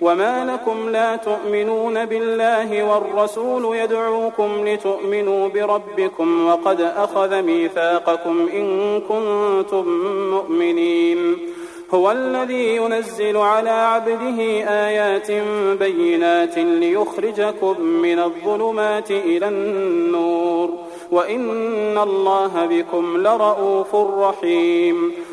وما لكم لا تؤمنون بالله والرسول يدعوكم لتؤمنوا بربكم وقد اخذ ميثاقكم ان كنتم مؤمنين هو الذي ينزل على عبده ايات بينات ليخرجكم من الظلمات إلى النور وان الله بكم لرءوف رحيم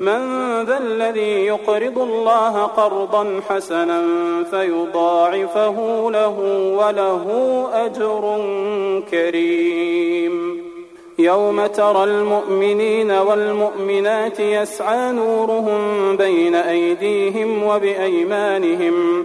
من ذا الذي يقرض الله قرضا حسنا فيضاعفه له وله أجر كريم. يوم ترى المؤمنين والمؤمنات يسعى نورهم بين أيديهم وبأيمانهم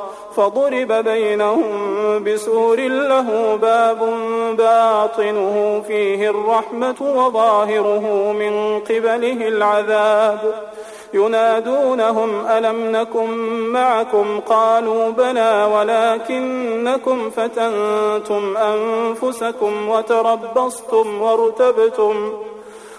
فضرب بينهم بسور له باب باطنه فيه الرحمة وظاهره من قبله العذاب. ينادونهم ألم نكن معكم؟ قالوا بلى ولكنكم فتنتم أنفسكم وتربصتم وارتبتم.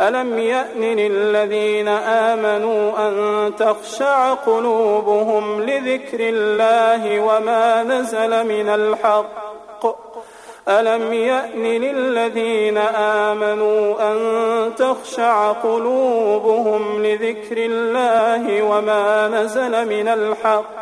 ألم يأن للذين آمنوا أن تخشع قلوبهم لذكر الله وما نزل من الحق؟ ألم يأن للذين آمنوا أن تخشع قلوبهم لذكر الله وما نزل من الحق؟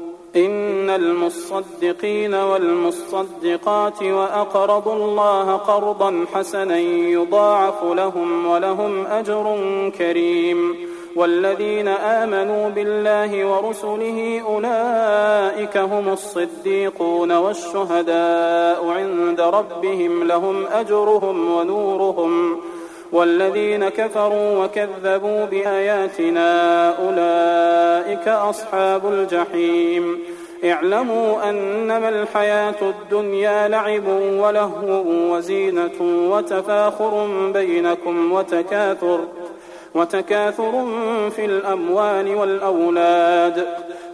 إن المصدقين والمصدقات وأقرضوا الله قرضا حسنا يضاعف لهم ولهم أجر كريم والذين آمنوا بالله ورسله أولئك هم الصديقون والشهداء عند ربهم لهم أجرهم ونورهم والذين كفروا وكذبوا بآياتنا أولئك أصحاب الجحيم. اعلموا أنما الحياة الدنيا لعب ولهو وزينة وتفاخر بينكم وتكاثر وتكاثر في الأموال والأولاد.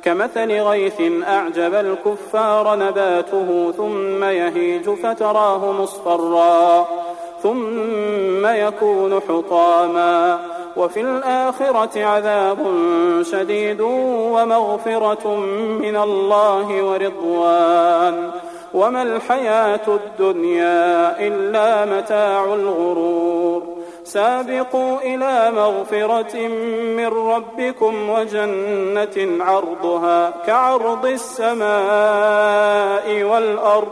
كمثل غيث أعجب الكفار نباته ثم يهيج فتراه مصفرا. ثم يكون حطاما. وفي الآخرة عذاب شديد ومغفرة من الله ورضوان. وما الحياة الدنيا إلا متاع الغرور. سابقوا إلى مغفرة من ربكم وجنة عرضها كعرض السماء والأرض.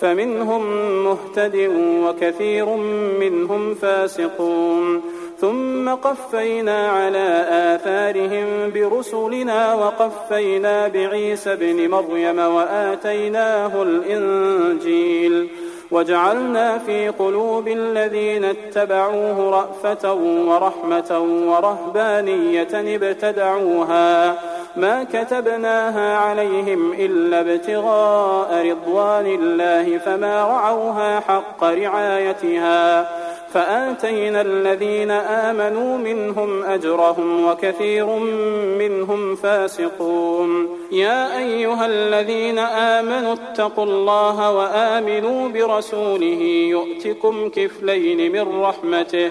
فمنهم مهتد وكثير منهم فاسقون. ثم قفينا على آثارهم برسلنا وقفينا بعيسى ابن مريم وآتيناه الإنجيل. وجعلنا في قلوب الذين اتبعوه رأفة ورحمة ورهبانية ابتدعوها. ما كتبناها عليهم إلا ابتغاء رضوان الله فما رعوها حق رعايتها فآتينا الذين آمنوا منهم أجرهم وكثير منهم فاسقون يا أيها الذين آمنوا اتقوا الله وآمنوا برسوله يؤتكم كفلين من رحمته